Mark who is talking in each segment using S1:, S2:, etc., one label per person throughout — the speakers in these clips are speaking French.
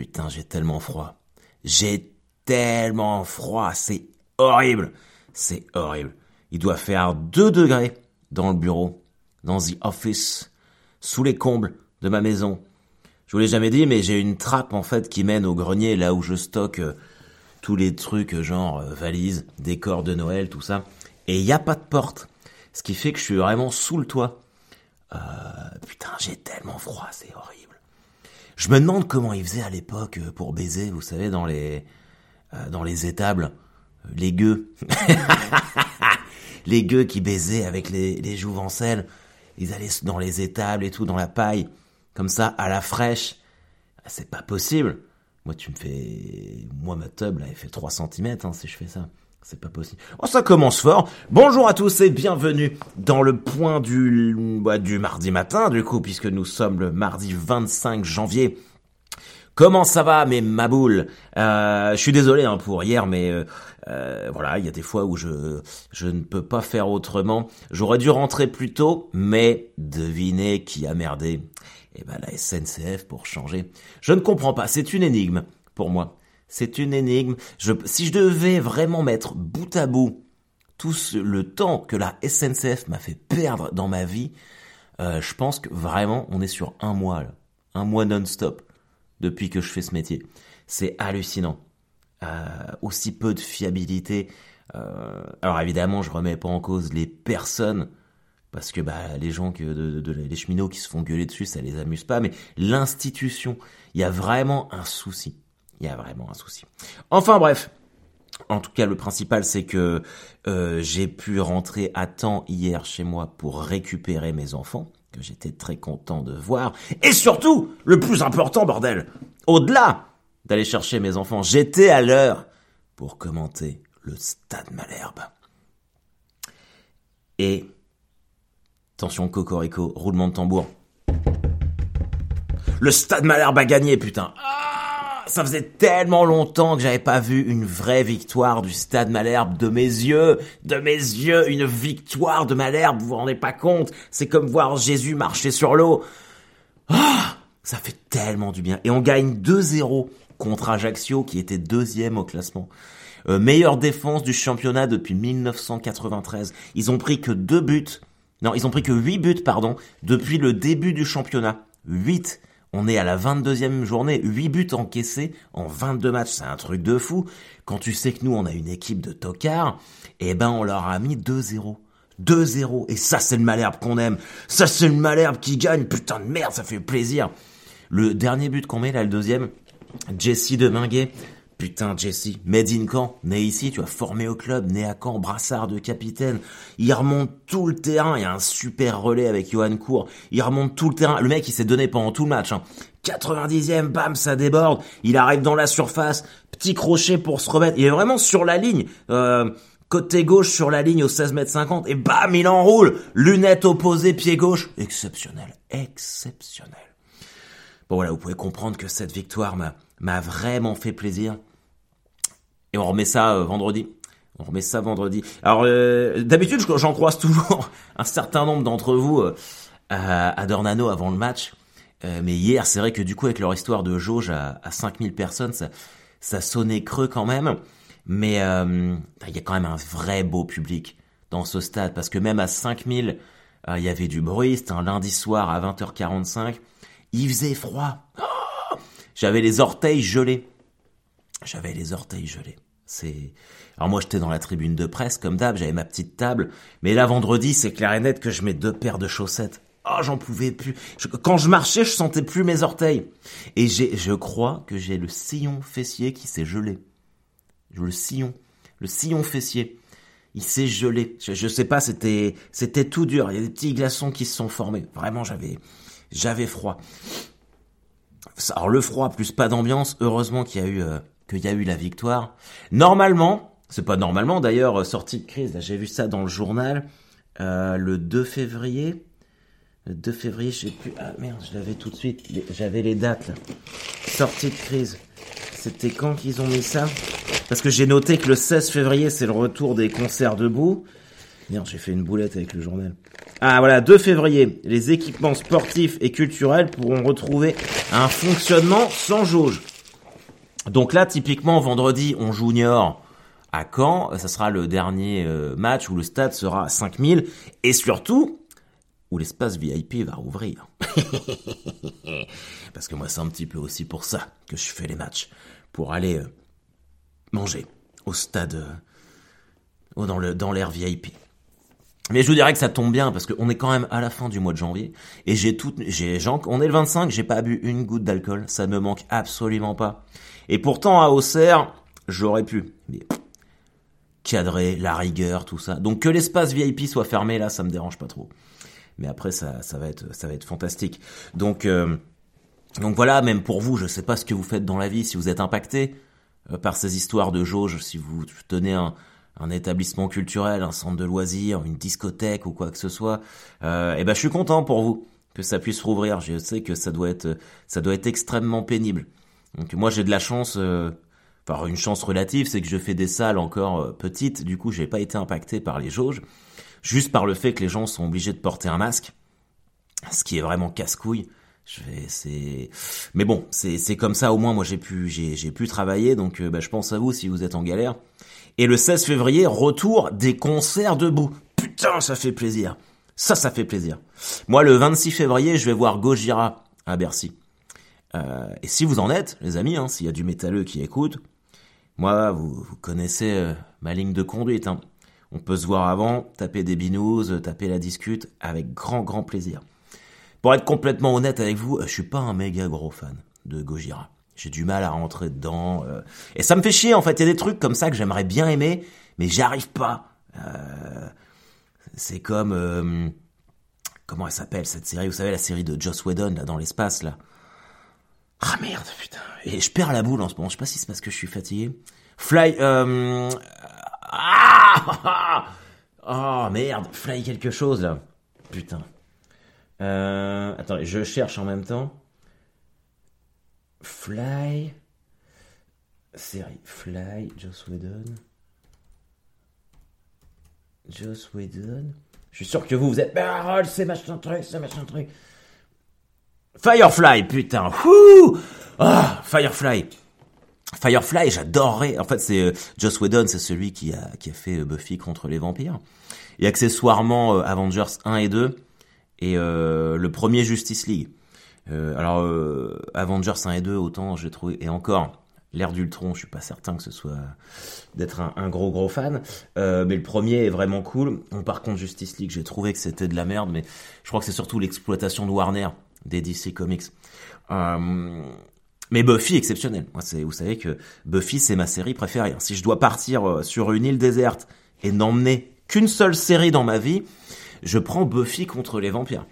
S1: Putain, j'ai tellement froid. J'ai tellement froid, c'est horrible. C'est horrible. Il doit faire 2 degrés dans le bureau, dans the office, sous les combles de ma maison. Je vous l'ai jamais dit, mais j'ai une trappe en fait qui mène au grenier, là où je stocke euh, tous les trucs euh, genre euh, valises, décors de Noël, tout ça. Et il n'y a pas de porte. Ce qui fait que je suis vraiment sous le toit. Putain, j'ai tellement froid, c'est horrible. Je me demande comment ils faisaient à l'époque pour baiser, vous savez, dans les dans les étables, les gueux. les gueux qui baisaient avec les, les jouvencelles. Ils allaient dans les étables et tout, dans la paille comme ça, à la fraîche. Ah, c'est pas possible. Moi, tu me fais... Moi, ma tub, là, elle fait 3 cm hein, si je fais ça. C'est pas possible. Oh, ça commence fort. Bonjour à tous et bienvenue dans le point du, bah, du mardi matin, du coup, puisque nous sommes le mardi 25 janvier. Comment ça va, mes maboules? Euh, Je suis désolé hein, pour hier, mais euh, euh, voilà, il y a des fois où je je ne peux pas faire autrement. J'aurais dû rentrer plus tôt, mais devinez qui a merdé? Eh ben la SNCF pour changer. Je ne comprends pas, c'est une énigme pour moi. C'est une énigme. Si je devais vraiment mettre bout à bout tout le temps que la SNCF m'a fait perdre dans ma vie, euh, je pense que vraiment on est sur un mois, là. un mois non-stop depuis que je fais ce métier. C'est hallucinant. Euh, aussi peu de fiabilité. Euh, alors évidemment, je remets pas en cause les personnes parce que bah les gens de, les cheminots qui se font gueuler dessus, ça les amuse pas. Mais l'institution, il y a vraiment un souci. Il y a vraiment un souci. Enfin bref. En tout cas, le principal, c'est que euh, j'ai pu rentrer à temps hier chez moi pour récupérer mes enfants, que j'étais très content de voir. Et surtout, le plus important, bordel, au-delà d'aller chercher mes enfants, j'étais à l'heure pour commenter le Stade Malherbe. Et Attention, Cocorico, roulement de tambour. Le Stade Malherbe a gagné, putain. Ah, ça faisait tellement longtemps que j'avais pas vu une vraie victoire du Stade Malherbe de mes yeux, de mes yeux, une victoire de Malherbe, vous vous rendez pas compte C'est comme voir Jésus marcher sur l'eau. Ah, ça fait tellement du bien. Et on gagne 2-0 contre Ajaccio qui était deuxième au classement. Euh, meilleure défense du championnat depuis 1993. Ils ont pris que deux buts non, ils ont pris que 8 buts, pardon, depuis le début du championnat. 8. On est à la 22e journée, 8 buts encaissés en 22 matchs, c'est un truc de fou. Quand tu sais que nous, on a une équipe de tocards, eh ben, on leur a mis 2-0. 2-0. Et ça, c'est le Malherbe qu'on aime. Ça, c'est le Malherbe qui gagne. Putain de merde, ça fait plaisir. Le dernier but qu'on met, là, le deuxième, Jesse Deminguet, Putain, Jesse, made in Caen, né ici, tu as formé au club, né à Caen, brassard de capitaine. Il remonte tout le terrain, il y a un super relais avec Johan Cour. Il remonte tout le terrain. Le mec, il s'est donné pendant tout le match. 90e, hein. bam, ça déborde. Il arrive dans la surface, petit crochet pour se remettre. Il est vraiment sur la ligne. Euh, côté gauche sur la ligne au 16 mètres 50 et bam, il enroule. Lunettes opposées, pied gauche. Exceptionnel, exceptionnel. Bon voilà, vous pouvez comprendre que cette victoire m'a vraiment fait plaisir. Et on remet ça euh, vendredi. On remet ça vendredi. Alors euh, d'habitude, j'en croise toujours un certain nombre d'entre vous euh, à, Dornano avant le match. mais hier, c'est vrai que du coup, avec leur histoire de jauge à, à 5000 personnes, ça, ça sonnait creux quand même. Mais il y a quand même un vrai beau public dans ce stade. Parce que même à 5000, il y avait du bruit. C'était un lundi soir à 20h45. Il faisait froid. Oh J'avais les orteils gelés. J'avais les orteils gelés. C'est alors moi j'étais dans la tribune de presse comme d'hab, j'avais ma petite table, mais là vendredi c'est clair et net que je mets deux paires de chaussettes. Oh j'en pouvais plus. quand je marchais je sentais plus mes orteils et j'ai je crois que j'ai le sillon fessier qui s'est gelé. Le sillon, le sillon fessier, il s'est gelé. Je, je sais pas, c'était c'était tout dur. Il y a des petits glaçons qui se sont formés. Vraiment j'avais j'avais froid. Alors le froid plus pas d'ambiance. Heureusement qu'il y a eu euh, qu'il y a eu la victoire. Normalement, c'est pas normalement d'ailleurs, euh, sortie de crise, j'ai vu ça dans le journal, euh, le 2 février. Le 2 février, je sais plus. Ah merde, je l'avais tout de suite. J'avais les dates là. Sortie de crise. C'était quand qu'ils ont mis ça? Parce que j'ai noté que le 16 février, c'est le retour des concerts debout. Merde, j'ai fait une boulette avec le journal. Ah voilà, 2 février, les équipements sportifs et culturels pourront retrouver un fonctionnement sans jauge. Donc là, typiquement, vendredi, on junior à Caen. Ça sera le dernier euh, match où le stade sera à 5000. Et surtout, où l'espace VIP va rouvrir. Parce que moi, c'est un petit peu aussi pour ça que je fais les matchs. Pour aller euh, manger au stade, euh, dans l'air VIP. Mais je vous dirais que ça tombe bien parce qu'on est quand même à la fin du mois de janvier et j'ai tout, j'ai, on est le 25, j'ai pas bu une goutte d'alcool, ça ne me manque absolument pas. Et pourtant à Auxerre, j'aurais pu. Cadrer, la rigueur, tout ça. Donc que l'espace VIP soit fermé là, ça me dérange pas trop. Mais après ça, ça va être, ça va être fantastique. Donc euh, donc voilà, même pour vous, je sais pas ce que vous faites dans la vie, si vous êtes impacté euh, par ces histoires de jauge, si vous tenez un établissement culturel, un centre de loisirs, une discothèque ou quoi que ce soit, euh, eh ben je suis content pour vous que ça puisse rouvrir. Je sais que ça doit être ça doit être extrêmement pénible. Donc moi j'ai de la chance, euh, enfin une chance relative, c'est que je fais des salles encore euh, petites. Du coup j'ai pas été impacté par les jauges, juste par le fait que les gens sont obligés de porter un masque, ce qui est vraiment casse-couille. Je vais, c'est, mais bon, c'est comme ça. Au moins, moi, j'ai pu j'ai j'ai pu travailler. Donc, euh, bah, je pense à vous si vous êtes en galère. Et le 16 février, retour des concerts debout. Putain, ça fait plaisir. Ça, ça fait plaisir. Moi, le 26 février, je vais voir Gojira à Bercy. Euh, et si vous en êtes, les amis, hein, s'il y a du métalleux qui écoute, moi, vous, connaissez euh, ma ligne de conduite. Hein. On peut se voir avant, taper des binous, taper la discute, avec grand, grand plaisir. Pour être complètement honnête avec vous, je suis pas un méga gros fan de Gojira. J'ai du mal à rentrer dedans. Euh. et ça me fait chier, en fait. Il y a des trucs comme ça que j'aimerais bien aimer, mais j'y arrive pas. Euh, c'est comme... Euh, comment elle s'appelle, cette série? Vous savez, la série de Joss Whedon, là, dans l'espace, là. Ah merde, putain. Et je perds la boule en ce moment. Je sais pas si c'est parce que je suis fatigué. Fly... Ah Oh merde, Fly quelque chose, là. Putain. Euh, attendez, je cherche en même temps. Fly. Série. Fly, Joss Whedon. Joss Whedon. Je suis sûr que vous, vous êtes. Mais c'est machin truc, c'est machin truc. Firefly, putain. Wouh Ah, Firefly. Firefly, j'adorerais. En fait, c'est euh, Joss Whedon, c'est celui qui a, qui a fait euh, Buffy contre les vampires. Et accessoirement euh, Avengers 1 et 2 et le premier Justice League. Euh, alors, euh, Avengers 1 et 2, autant j'ai trouvé, et encore, l'ère d'Ultron, je suis pas certain que ce soit d'être un, gros gros fan, euh, mais le premier est vraiment cool. par contre, Justice League, j'ai trouvé que c'était de la merde, mais je crois que c'est surtout l'exploitation de Warner des DC Comics. mais Buffy exceptionnel. C'est, vous savez que Buffy c'est ma série préférée. Si je dois partir sur une île déserte et n'emmener qu'une seule série dans ma vie, je prends Buffy contre les vampires.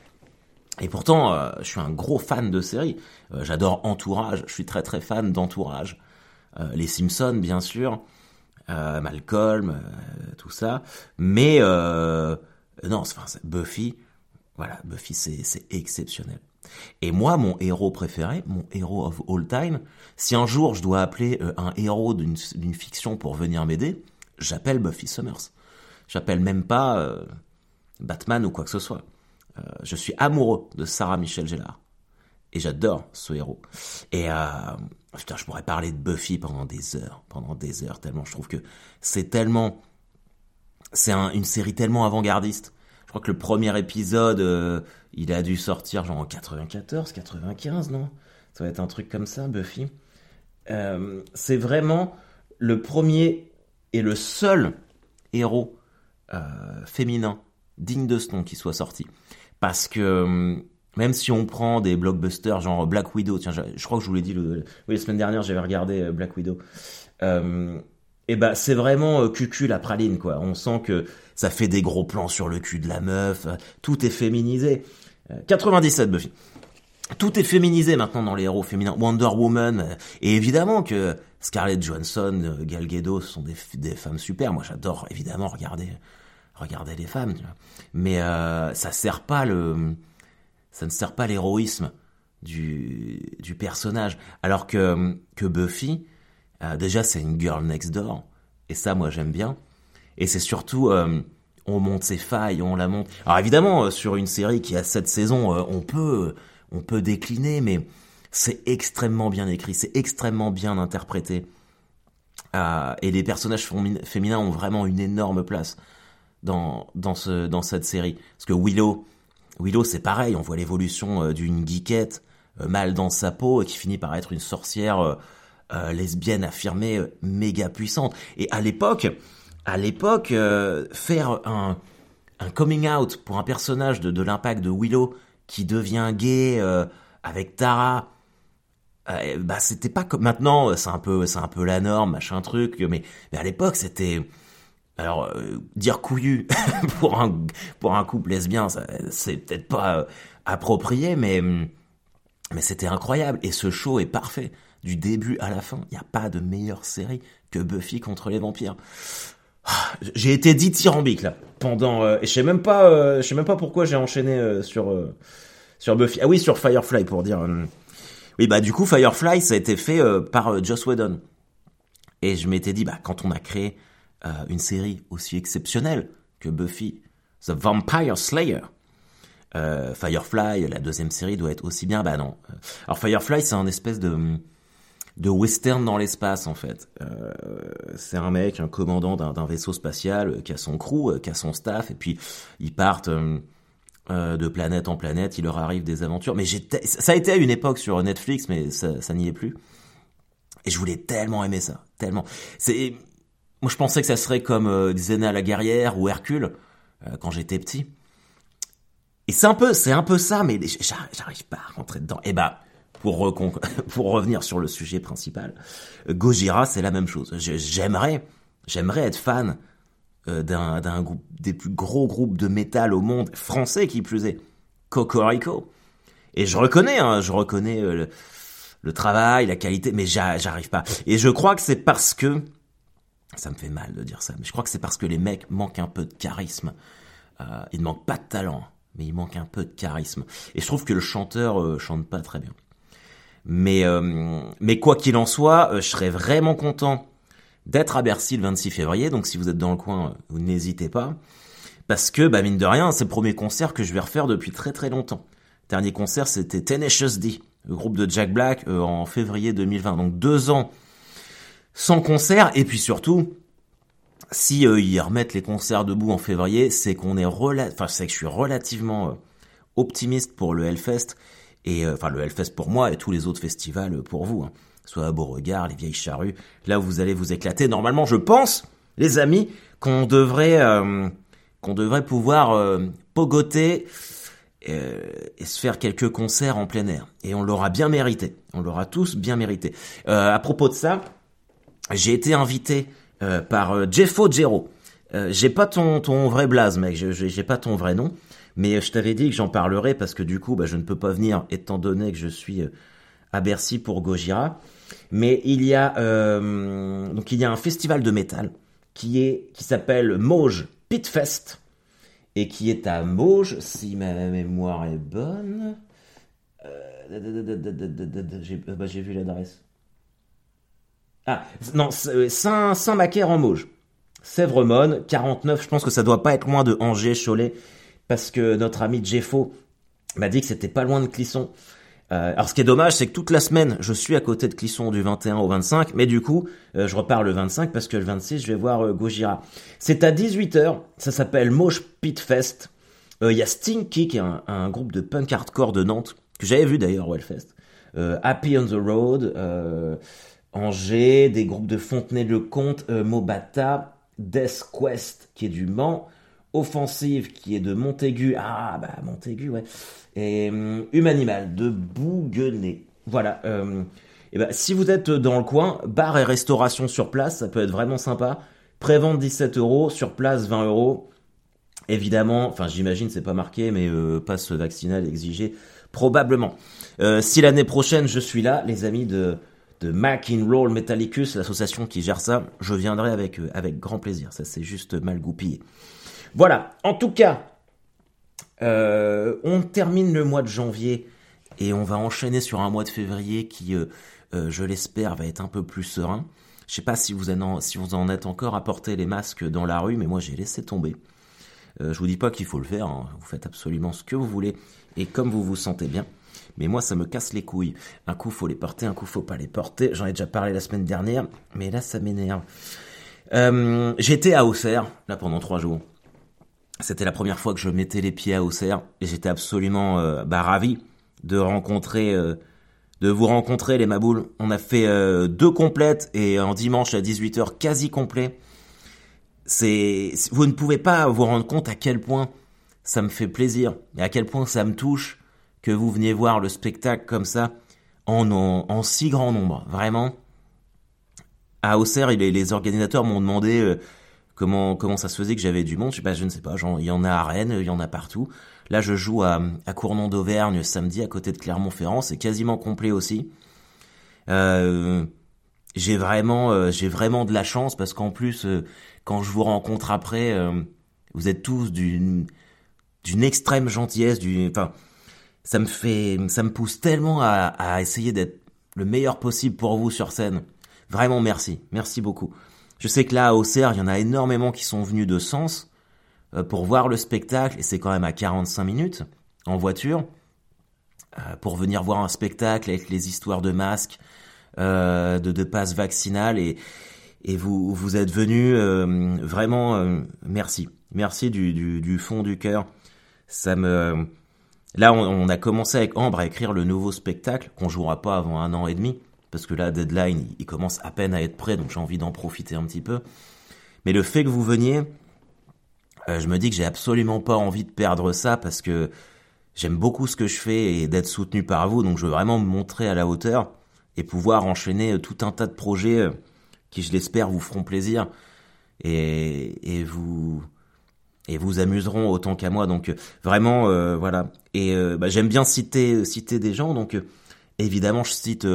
S1: Et pourtant, euh, je suis un gros fan de séries. Euh, j'adore Entourage. Je suis très très fan d'Entourage. Euh, les Simpsons, bien sûr. Malcolm, tout ça. Mais non, Buffy. Voilà, Buffy, c'est exceptionnel. Et moi, mon héros préféré, mon héros of all time, si un jour je dois appeler un héros d'une fiction pour venir m'aider, j'appelle Buffy Summers. J'appelle même pas Batman ou quoi que ce soit. Euh, je suis amoureux de Sarah Michelle Gellar. Et j'adore ce héros. Et euh, putain, je pourrais parler de Buffy pendant des heures, pendant des heures, tellement je trouve que c'est tellement, c'est une série tellement avant-gardiste. Je crois que le premier épisode, euh, il a dû sortir genre en 94, 95, non? Ça va être un truc comme ça, Buffy. Euh, c'est vraiment le premier et le seul héros féminin digne de ce nom qui soit sorti. Parce que euh, même si on prend des blockbusters genre Black Widow, tiens, je, crois que je vous l'ai dit le, oui, la semaine dernière, j'avais regardé euh, Black Widow. Euh, et ben c'est vraiment euh, cucu la praline quoi. On sent que ça fait des gros plans sur le cul de la meuf, tout est féminisé. 97 Buffy. Tout est féminisé maintenant dans les héros féminins. Wonder Woman et évidemment que Scarlett Johansson, Gal Gadot sont des, des femmes super. Moi j'adore évidemment regarder regardez les femmes. Mais euh, ça sert pas le, ça ne sert pas l'héroïsme du, du personnage. Alors que, que Buffy, euh, déjà c'est une girl next door, et ça moi j'aime bien. Et c'est surtout, euh, on monte ses failles, on la monte. Alors évidemment, sur une série qui a sept saisons, on peut, on peut décliner, mais C'est extrêmement bien écrit, c'est extrêmement bien interprété. Euh, et les personnages féminins ont vraiment une énorme place dans, dans, ce, dans cette série. Parce que Willow, Willow c'est pareil, on voit l'évolution euh, d'une geekette euh, mal dans sa peau qui finit par être une sorcière lesbienne affirmée méga puissante. Et à l'époque, à l'époque, faire un, coming out pour un personnage de, de l'impact de Willow qui devient gay avec Tara, euh, bah c'était pas comme maintenant, c'est un peu c'est un peu la norme, machin truc, mais à l'époque c'était alors euh, dire couillu pour un pour un couple lesbien, c'est peut-être pas euh, approprié, mais mais c'était incroyable et ce show est parfait du début à la fin. Il n'y a pas de meilleure série que Buffy contre les vampires. Ah, j'ai été dithyrambique là pendant et je sais même pas je sais même pas pourquoi j'ai enchaîné sur sur Buffy. Ah oui, sur Firefly pour dire oui, bah du coup, Firefly, ça a été fait euh, par euh, Joss Whedon. Et je m'étais dit, bah quand on a créé euh, une série aussi exceptionnelle que Buffy, The Vampire Slayer, Firefly, la deuxième série doit être aussi bien. Bah non. Alors Firefly, c'est un espèce de de western dans l'espace en fait. c'est un mec, un commandant d'un vaisseau spatial qui a son crew, qui a son staff, et puis ils partent euh, de planète en planète, il leur arrive des aventures. Mais ça a été à une époque sur Netflix, mais ça, n'y est plus. Et je voulais tellement aimer ça, tellement. C'est, moi je pensais que ça serait comme euh, Xena la guerrière ou Hercule euh, quand j'étais petit. Et c'est un peu, c'est un peu ça, mais j'arrive pas à rentrer dedans. Et bah, pour, pour revenir sur le sujet principal, Gojira, c'est la même chose. J'aimerais, j'aimerais être fan euh, d'un groupe des plus gros groupes de métal au monde, français qui plus est, Cocorico. Et je reconnais, hein, je reconnais euh, le, travail, la qualité, mais j'arrive pas. Et je crois que c'est parce que, ça me fait mal de dire ça, mais je crois que c'est parce que les mecs manquent un peu de charisme. Euh, ils ne manquent pas de talent, mais ils manquent un peu de charisme. Et je trouve que le chanteur chante pas très bien. Mais, mais quoi qu'il en soit, je serais vraiment content d'être à Bercy le 26 février. Donc si vous êtes dans le coin, vous n'hésitez pas. Parce que, bah, mine de rien, c'est le premier concert que je vais refaire depuis très très longtemps. Dernier concert, c'était Tenacious D, le groupe de Jack Black, euh, en février 2020. Donc deux ans sans concert. Et puis surtout, si euh, ils remettent les concerts debout en février, c'est qu'on est que je suis relativement euh, optimiste pour le Hellfest et enfin le Hellfest pour moi et tous les autres festivals pour vous. Hein soit à Beauregard, les vieilles charrues. Là, vous allez vous éclater. Normalement, je pense, les amis, qu'on devrait, euh, devrait pouvoir euh, pogoter euh, et se faire quelques concerts en plein air. Et on l'aura bien mérité. On l'aura tous bien mérité. à propos de ça, j'ai été invité par Jeffo Jero. j'ai pas ton, ton vrai blaze, mec. J'ai pas ton vrai nom. Mais je t'avais dit que j'en parlerai parce que du coup, bah, je ne peux pas venir étant donné que je suis à Bercy pour Gojira. Mais il y a euh, donc il y a un festival de métal qui est qui s'appelle Mauge Pitfest et qui est à Mauge si ma mémoire est bonne. j'ai vu l'adresse. Ah non Saint Saint Macaire en Mauge. Sèvremone 49. Je pense que ça doit pas être loin de Angers Cholet parce que notre ami Jeffo m'a dit que c'était pas loin de Clisson. Euh, alors ce qui est dommage, c'est que toute la semaine, je suis à côté de Clisson du 21 au 25, mais du coup, euh, je repars le 25 parce que le 26, je vais voir euh. C'est à 18h, ça s'appelle Mosh Pit Fest. Il y a Stinky, qui est un, groupe de punk hardcore de Nantes, que j'avais vu d'ailleurs au Hellfest. Happy on the Road, Angers, des groupes de Fontenay-le-Comte, Mobata, Death Quest, qui est du Mans, Offensive, qui est de Montaigu. Ah, bah, Montaigu, ouais et hum, Humanimal de Bouguenais. Voilà. Euh, et ben, si vous êtes dans le coin, bar et restauration sur place, ça peut être vraiment sympa. Prévente 17 euros, sur place 20 euros. Évidemment, enfin j'imagine c'est pas marqué, mais euh, passe vaccinal exigé probablement. Euh, si l'année prochaine je suis là, les amis de de Mac in Roll Metallicus, l'association qui gère ça, je viendrai avec avec grand plaisir. Ça c'est juste mal goupillé. Voilà. En tout cas, euh, on termine le mois de janvier et on va enchaîner sur un mois de février qui, euh, euh, je l'espère, va être un peu plus serein. Je sais pas si vous, en, êtes encore à porter les masques dans la rue, mais moi j'ai laissé tomber. je vous dis pas qu'il faut le faire, hein. vous faites absolument ce que vous voulez et comme vous vous sentez bien. Mais moi, ça me casse les couilles. Un coup, faut les porter, un coup, faut pas les porter. J'en ai déjà parlé la semaine dernière, mais là, ça m'énerve. J'étais à Auxerre, là, pendant trois jours. C'était la première fois que je mettais les pieds à Auxerre, et j'étais absolument euh, bah, ravi de rencontrer, euh, de vous rencontrer, les maboules. On a fait deux complètes, et un dimanche à 18h quasi complet. C'est, vous ne pouvez pas vous rendre compte à quel point ça me fait plaisir, et à quel point ça me touche que vous veniez voir le spectacle comme ça, en, si grand nombre, vraiment à Auxerre, les, organisateurs m'ont demandé euh, comment comment ça se faisait que j'avais du monde. Je je ne sais pas. il y en a à Rennes, il y en a partout. Là, je joue à, à Cournon d'Auvergne samedi à côté de Clermont-Ferrand. C'est quasiment complet aussi. Euh, j'ai vraiment euh, j'ai vraiment de la chance parce qu'en plus quand je vous rencontre après, vous êtes tous d'une d'une extrême gentillesse. Enfin, ça me fait ça me pousse tellement à essayer d'être le meilleur possible pour vous sur scène. Vraiment merci, merci beaucoup. Je sais que là, à Auxerre, il y en a énormément qui sont venus de Sens euh, pour voir le spectacle, et c'est quand même à 45 minutes en voiture, euh, pour venir voir un spectacle avec les histoires de masques, euh, de, de passes vaccinales, et, et vous, vous êtes venus vraiment merci. Merci du, du, du fond du cœur. Ça me... Là, on, on, a commencé avec Ambre à écrire le nouveau spectacle, qu'on jouera pas avant un an et demi parce que là, deadline, il commence à peine à être prêt, donc j'ai envie d'en profiter un petit peu. Mais le fait que vous veniez, euh, je me dis que j'ai absolument pas envie de perdre ça parce que j'aime beaucoup ce que je fais et d'être soutenu par vous, donc je veux vraiment me montrer à la hauteur et pouvoir enchaîner euh, tout un tas de projets euh, qui, je l'espère, vous feront plaisir et, vous et vous amuseront autant qu'à moi. Donc vraiment, voilà. Et bah, j'aime bien citer citer des gens, donc évidemment, je cite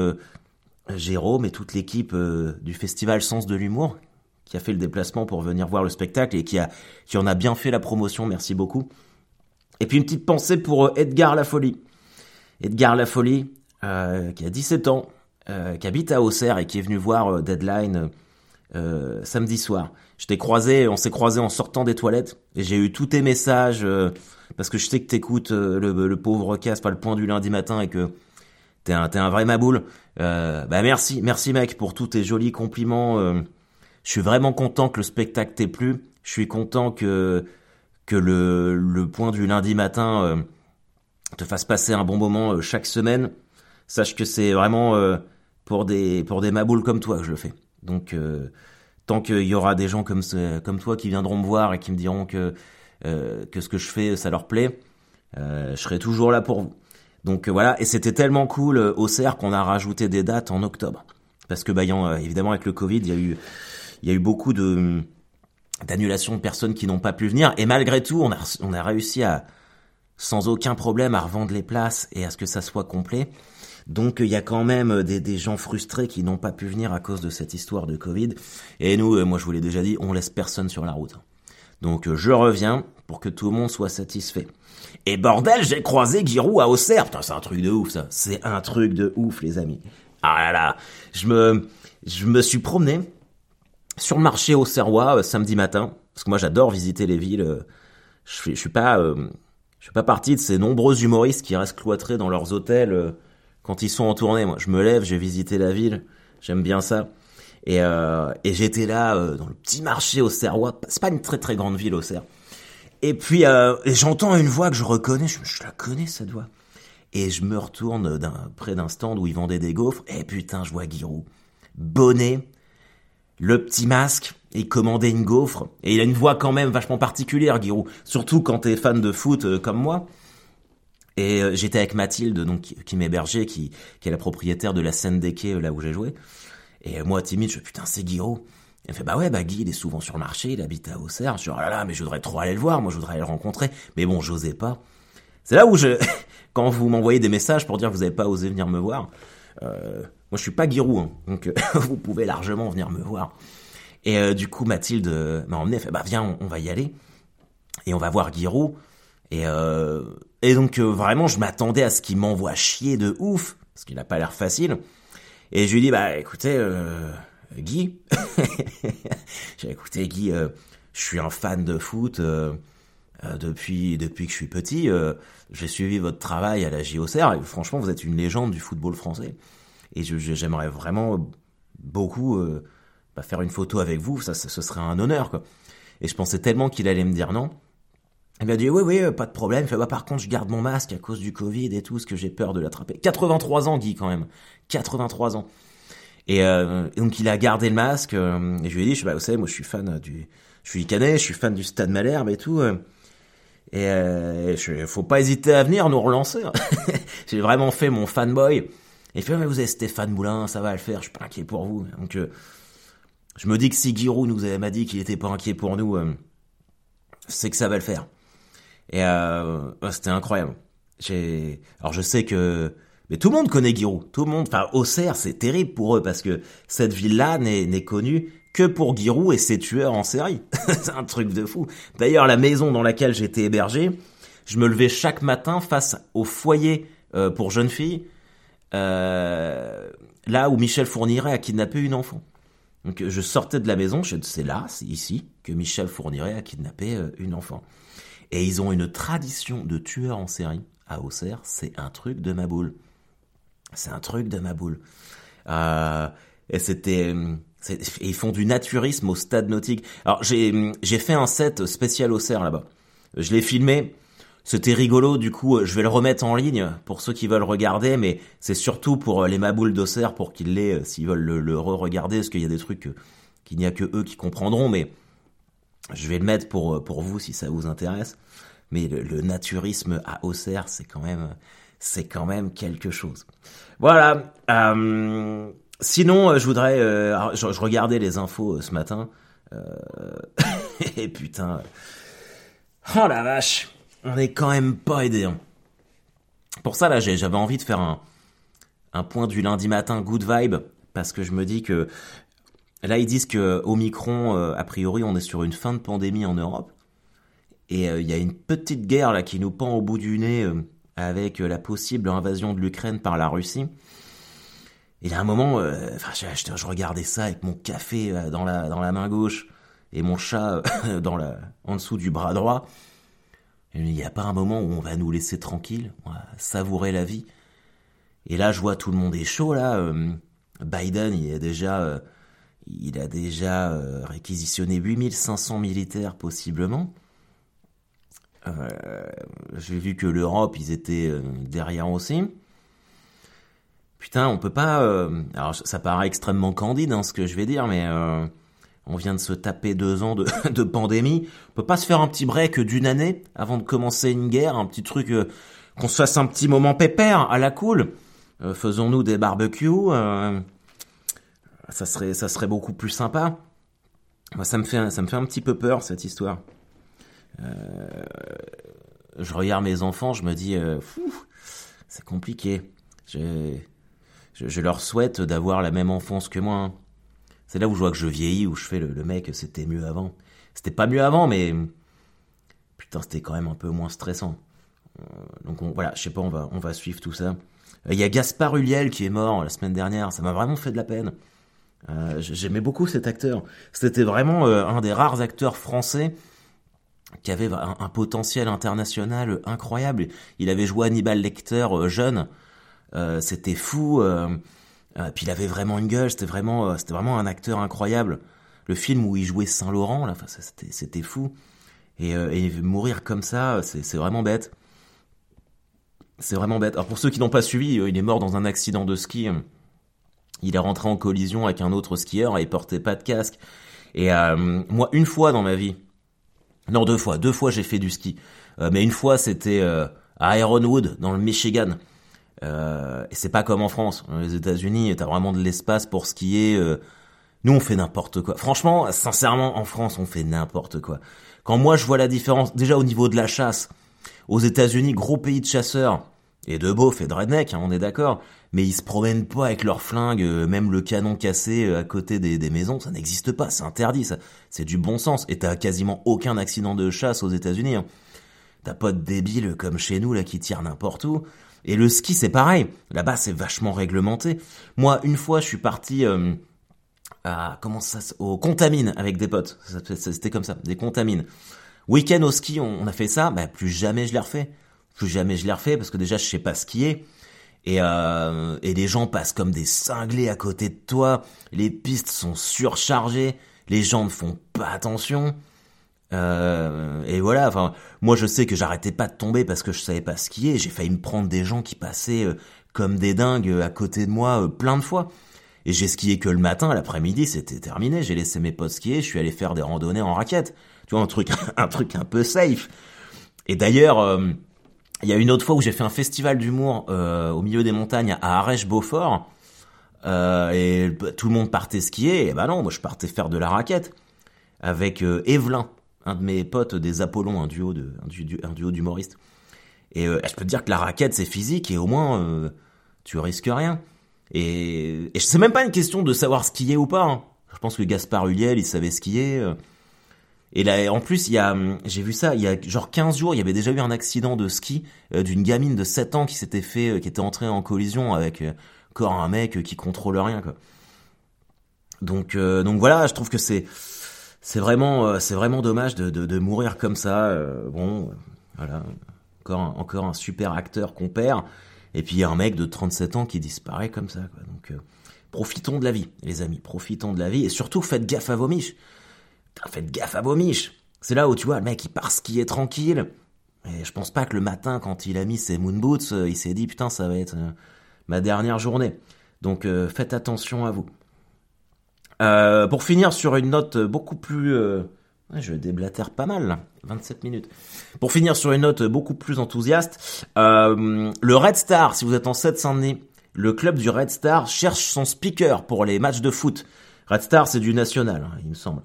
S1: Jérôme et toute l'équipe euh, du festival Sens de l'humour qui a fait le déplacement pour venir voir le spectacle et qui a qui en a bien fait la promotion, merci beaucoup. Et puis une petite pensée pour euh, Edgar Lafolie. Edgar Lafolie euh, qui a 17 ans, euh, qui habite à Auxerre et qui est venu voir Deadline samedi soir. Je t'ai croisé, on s'est croisé en sortant des toilettes et j'ai eu tous tes messages parce que je sais que t'écoutes le, le pauvre casse pas le point du lundi matin et que T'es un, un vrai maboule. Euh, bah merci, merci mec pour tous tes jolis compliments. Euh, je suis vraiment content que le spectacle t'ait plu. Je suis content que que le, le point du lundi matin euh, te fasse passer un bon moment chaque semaine. Sache que c'est vraiment pour des pour des maboules comme toi que je le fais. Donc tant qu'il y aura des gens comme comme toi qui viendront me voir et qui me diront que que ce que je fais ça leur plaît, je serai toujours là pour vous. Donc euh, voilà, et c'était tellement cool euh, au CERF qu'on a rajouté des dates en octobre. Parce que bah, euh, évidemment avec le Covid, il y a eu, y a eu beaucoup de d'annulations de personnes qui n'ont pas pu venir. Et malgré tout, on a, on a réussi à, sans aucun problème, à revendre les places et à ce que ça soit complet. Donc il y a quand même des, des gens frustrés qui n'ont pas pu venir à cause de cette histoire de Covid. Et nous, moi je vous l'ai déjà dit, on laisse personne sur la route. Donc je reviens pour que tout le monde soit satisfait. Et bordel, j'ai croisé Giroud à Auxerre. Putain, c'est un truc de ouf, ça. C'est un truc de ouf, les amis. Ah là là. Je me, je me suis promené sur le marché auxerrois euh, samedi matin. Parce que moi, j'adore visiter les villes. Euh, je je suis pas, euh, je suis pas partie de ces nombreux humoristes qui restent cloîtrés dans leurs hôtels quand ils sont en tournée. Moi, je me lève, j'ai visité la ville. J'aime bien ça. Et, et j'étais là dans le petit marché auxerrois. C'est pas une très très grande ville, Auxerre. Et puis euh, j'entends une voix que je reconnais, je, la connais cette voix. Et je me retourne près d'un stand où ils vendaient des gaufres, et putain, je vois Giroud. Bonnet, le petit masque, et commandait une gaufre. Et il a une voix quand même vachement particulière, Giroud. Surtout quand t'es fan de foot euh, comme moi. Et euh, j'étais avec Mathilde, donc qui, m'hébergeait, qui, qui est la propriétaire de la scène des quais, là où j'ai joué. Et moi, timide, je putain, c'est Giroud. Elle fait bah ouais bah Guy il est souvent sur le marché, il habite à Auxerre. Je dis oh là là mais je voudrais trop aller le voir, moi je voudrais aller le rencontrer, mais bon j'osais pas. C'est là où je quand vous m'envoyez des messages pour dire que vous n'avez pas osé venir me voir, euh, moi je suis pas Giroud, hein, donc vous pouvez largement venir me voir. Et euh, du coup Mathilde euh, m'a emmené, elle fait bah viens on, va y aller et on va voir Giroud. Et euh, et donc vraiment je m'attendais à ce qu'il m'envoie chier de ouf parce qu'il a pas l'air facile. Et je lui dis bah écoutez Guy. J'ai écouté Guy, euh, je suis un fan de foot euh, euh, depuis depuis que je suis petit. j'ai suivi votre travail à la JOCR et franchement, vous êtes une légende du football français. Et j'aimerais vraiment beaucoup bah, faire une photo avec vous, ça, ce serait un honneur. Et je pensais tellement qu'il allait me dire non. Il m'a dit oui, oui, pas de problème. Fait, bah, par contre, je garde mon masque à cause du Covid et tout, parce que j'ai peur de l'attraper. 83 ans, Guy, quand même. 83 ans. Et, euh, donc, il a gardé le masque. Euh, et je lui ai dit, je, bah, vous savez, moi, je suis fan du, je suis canet, je suis fan du Stade Malherbe et tout. Euh, et euh, je, faut pas hésiter à venir nous relancer. Hein. J'ai vraiment fait mon fanboy. Et fait, mais vous avez Stéphane Moulin, ça va le faire, je suis pas inquiet pour vous. Donc, je me dis que si Giroud nous m'a dit qu'il était pas inquiet pour nous, c'est que ça va le faire. Et c'était incroyable. Alors je sais que, mais tout le monde connaît Giroud. Tout le monde, enfin Auxerre, c'est terrible pour eux parce que cette ville-là n'est connue que pour Giroud et ses tueurs en série. c'est un truc de fou. D'ailleurs, la maison dans laquelle j'étais hébergé, je me levais chaque matin face au foyer euh, pour jeunes filles, euh, là où Michel Fourniret a kidnappé une enfant. Donc je sortais de la maison, c'est là, c'est ici, que Michel Fourniret a kidnappé euh, une enfant. Et ils ont une tradition de tueurs en série à Auxerre, c'est un truc de ma boule. C'est un truc de ma boule. Euh, et c'était ils font du naturisme au stade nautique. Alors j'ai fait un set spécial au cerf là-bas. Je l'ai filmé. C'était rigolo, du coup, je vais le remettre en ligne pour ceux qui veulent regarder, mais c'est surtout pour les maboules d'Auxerre pour qu'ils l'aient, s'ils veulent le, re-regarder, parce qu'il y a des trucs qu'il n'y a que eux qui comprendront, mais je vais le mettre pour, pour vous si ça vous intéresse. Mais le, naturisme à Auxerre, c'est quand même, c'est quand même quelque chose. Voilà. Euh, Sinon, euh, je voudrais. Euh, je, regardais les infos ce matin. et putain. Oh la vache. On est quand même pas aidé. Hein. Pour ça, là, j'avais envie de faire un, un point du lundi matin good vibe. Parce que je me dis que. Là, ils disent que Omicron, a priori, on est sur une fin de pandémie en Europe. Et il y a une petite guerre là qui nous pend au bout du nez avec la possible invasion de l'Ukraine par la Russie. Et a un moment, euh, enfin, je, regardais ça avec mon café euh, dans la main gauche et mon chat euh, dans en dessous du bras droit. il n'y a pas un moment où on va nous laisser tranquille, on va savourer la vie. Et là, je vois tout le monde est chaud là. Biden, il a déjà il a déjà réquisitionné 8500 militaires possiblement. J'ai vu que l'Europe, ils étaient derrière aussi putain, on peut pas. Euh, alors ça paraît extrêmement candide hein, ce que je vais dire, mais euh, on vient de se taper deux ans de, de, pandémie. On peut pas se faire un petit break d'une année avant de commencer une guerre, un petit truc euh, qu'on se fasse un petit moment pépère à la cool. Faisons-nous des barbecues. ça serait ça serait beaucoup plus sympa. Moi, ça me fait ça me fait un petit peu peur cette histoire. Je regarde mes enfants, je me dis, c'est compliqué. J'ai je, leur souhaite d'avoir la même enfance que moi. Hein. C'est là où je vois que je vieillis, où je fais le, mec, c'était mieux avant. C'était pas mieux avant, mais putain, c'était quand même un peu moins stressant. Euh, donc voilà, je sais pas, on va, on va suivre tout ça. Il y a Gaspard Huliel qui est mort la semaine dernière, ça m'a vraiment fait de la peine. Euh, J'aimais beaucoup cet acteur. C'était vraiment euh, un des rares acteurs français qui avait un, potentiel international incroyable. Il avait joué Hannibal Lecter euh, jeune. Euh, c'était fou. Euh, puis il avait vraiment une gueule. C'était vraiment, c'était vraiment un acteur incroyable. Le film où il jouait Saint Laurent, là, c'était, c'était fou. Et, et, mourir comme ça, c'est, vraiment bête. C'est vraiment bête. Alors pour ceux qui n'ont pas suivi, il est mort dans un accident de ski. Il est rentré en collision avec un autre skieur et il portait pas de casque. Et moi, une fois dans ma vie, non deux fois, deux fois j'ai fait du ski, mais une fois c'était à Ironwood dans le Michigan. Euh, et c'est pas comme en France. Les États-Unis, t'as vraiment de l'espace pour skier. Euh. Nous, on fait n'importe quoi. Franchement, sincèrement, en France, on fait n'importe quoi. Quand moi, je vois la différence, déjà au niveau de la chasse, aux États-Unis, gros pays de chasseurs, et de beaufs et de hein, on est d'accord, mais ils se promènent pas avec leurs flingues, euh, même le canon cassé à côté des, maisons, ça n'existe pas, c'est interdit, ça. C'est du bon sens. Et t'as quasiment aucun accident de chasse aux États-Unis. Hein. T'as pas de débiles comme chez nous là qui tirent n'importe où. Et le ski, c'est pareil. Là-bas, c'est vachement réglementé. Moi, une fois, je suis parti euh, à comment ça, au Contamine avec des potes. C'était comme ça, des Contamines. Week-end au ski, on, a fait ça. Bah, plus jamais je l'ai refait. Plus jamais je l'ai refait parce que déjà je sais pas skier. Et, euh, et les gens passent comme des cinglés à côté de toi. Les pistes sont surchargées. Les gens ne font pas attention. Euh, et voilà, enfin, moi je sais que j'arrêtais pas de tomber parce que je savais pas skier. J'ai failli me prendre des gens qui passaient euh, comme des dingues à côté de moi euh, plein de fois. Et j'ai skié que le matin, l'après-midi, c'était terminé. J'ai laissé mes potes skier, je suis allé faire des randonnées en raquette. Tu vois, un truc, un truc un peu safe. Et d'ailleurs, euh, il y a une autre fois où j'ai fait un festival d'humour euh, au milieu des montagnes à Arèche-Beaufort. Euh, et bah, tout le monde partait skier. Et bah non, moi je partais faire de la raquette avec euh, Evelyn, un de mes potes des Apollons, un duo duo d'humoristes. Et euh, je peux te dire que la raquette c'est physique et au moins tu risques rien. Et, et c'est même pas une question de savoir skier ou pas. hein. Je pense que Gaspard Huliel il savait skier. Euh. Et là, en plus, il y a, hum, j'ai vu ça, il y a genre 15 jours, il y avait déjà eu un accident de ski euh, d'une gamine de 7 ans qui s'était fait, euh, qui était entrée en collision avec euh, encore un mec euh, qui contrôle rien, quoi. Donc, euh, donc voilà, je trouve que c'est, c'est vraiment, euh, c'est vraiment dommage de, de, de mourir comme ça. euh, bon, euh, voilà, encore, un- encore un super acteur qu'on perd. Et puis il y a un mec de 37 ans qui disparaît comme ça, quoi. Donc, euh, profitons de la vie, les amis, profitons de la vie et surtout faites gaffe à vos miches. Faites gaffe à vos miches. C'est là où tu vois, le mec il part skier tranquille. Et je pense pas que le matin, quand il a mis ses moon boots, euh, il s'est dit putain, ça va être euh, ma dernière journée. Donc euh, faites attention à vous. Pour finir sur une note beaucoup plus... je déblatère pas mal, là. 27 minutes. Pour finir sur une note beaucoup plus enthousiaste, le Red Star, si vous êtes en Seine-Saint-Denis, le club du Red Star cherche son speaker pour les matchs de foot. Red Star, c'est du national, hein, il me semble.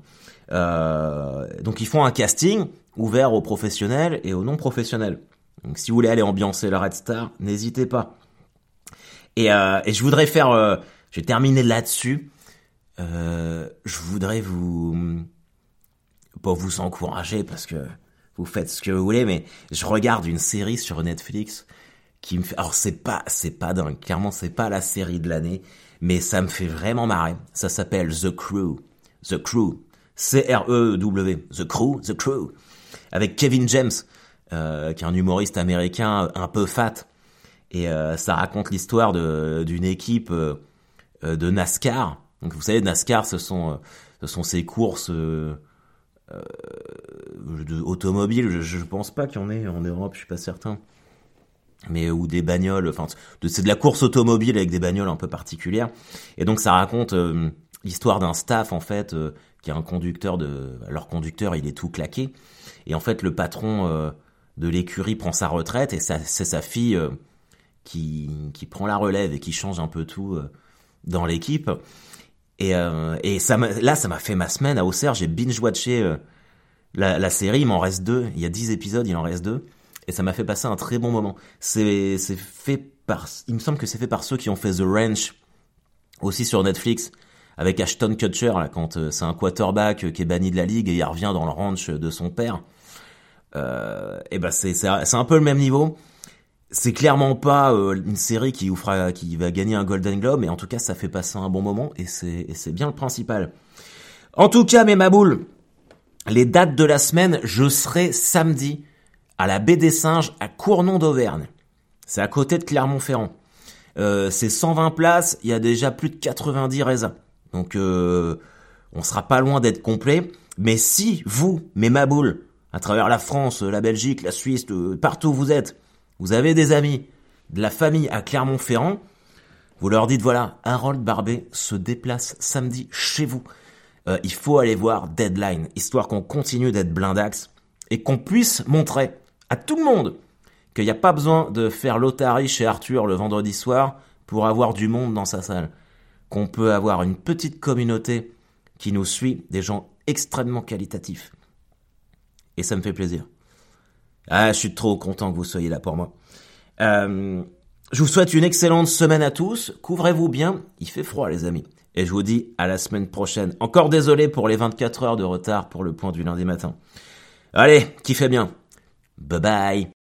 S1: Euh, donc ils font un casting ouvert aux professionnels et aux non professionnels. Donc si vous voulez aller ambiancer la Red Star, n'hésitez pas. Et, euh, et je voudrais faire, euh, je vais terminer là-dessus. Euh, je voudrais vous, pas vous encourager parce que vous faites ce que vous voulez, mais je regarde une série sur Netflix qui me fait, alors c'est pas, c'est pas dingue, clairement c'est pas la série de l'année, mais ça me fait vraiment marrer. Ça s'appelle The Crew, The Crew, C-R-E-W, The Crew, The Crew, avec Kevin James, euh, qui est un humoriste américain un peu fat, et euh, ça raconte l'histoire d'une équipe euh, de NASCAR. Donc vous savez, NASCAR, ce sont ce sont ces courses automobiles. Je, je pense pas qu'il y en ait en Europe, je suis pas certain. Mais ou des bagnoles. Enfin, c'est de la course automobile avec des bagnoles un peu particulières. Et donc ça raconte l'histoire d'un staff en fait un conducteur de leur conducteur, il est tout claqué. Et en fait, le patron euh, de l'écurie prend sa retraite et c'est sa fille euh, qui, qui prend la relève et qui change un peu tout euh, dans l'équipe. Et, et ça là, ça m'a fait ma semaine à Auxerre. J'ai binge-watché la, la série. Il m'en reste deux. Il y a dix épisodes, il en reste deux. Et ça m'a fait passer un très bon moment. C'est c'est fait par... Il me semble que c'est fait par ceux qui ont fait The Ranch, aussi sur Netflix, avec Ashton Kutcher, là, quand euh, c'est un quarterback euh, qui est banni de la ligue et il revient dans le ranch de son père. Euh, et ben c'est c'est un peu le même niveau. C'est clairement pas euh, une série qui vous qui va gagner un Golden Globe, mais en tout cas, ça fait passer un bon moment et c'est c'est bien le principal. En tout cas, mes maboules, les dates de la semaine, je serai samedi à la Baie des Singes à Cournon d'Auvergne. C'est à côté de Clermont-Ferrand. Euh, c'est 120 places, il y a déjà plus de 90 raisins. Donc euh, on sera pas loin d'être complet. Mais si vous, mes maboules, à travers la France, la Belgique, la Suisse, le- partout où vous êtes, vous avez des amis, de la famille à Clermont-Ferrand, vous leur dites voilà, Harold Barbet se déplace samedi chez vous. Euh, il faut aller voir Deadline, histoire qu'on continue d'être blindax et qu'on puisse montrer à tout le monde qu'il n'y a pas besoin de faire l'otarie chez Arthur le vendredi soir pour avoir du monde dans sa salle. Qu'on peut avoir une petite communauté qui nous suit, des gens extrêmement qualitatifs. Et ça me fait plaisir. Ah, je suis trop content que vous soyez là pour moi. Euh, je vous souhaite une excellente semaine à tous. Couvrez-vous bien. Il fait froid, les amis. Et je vous dis à la semaine prochaine. Encore désolé pour les 24 heures de retard pour le point du lundi matin. Allez, kiffez bien. Bye bye.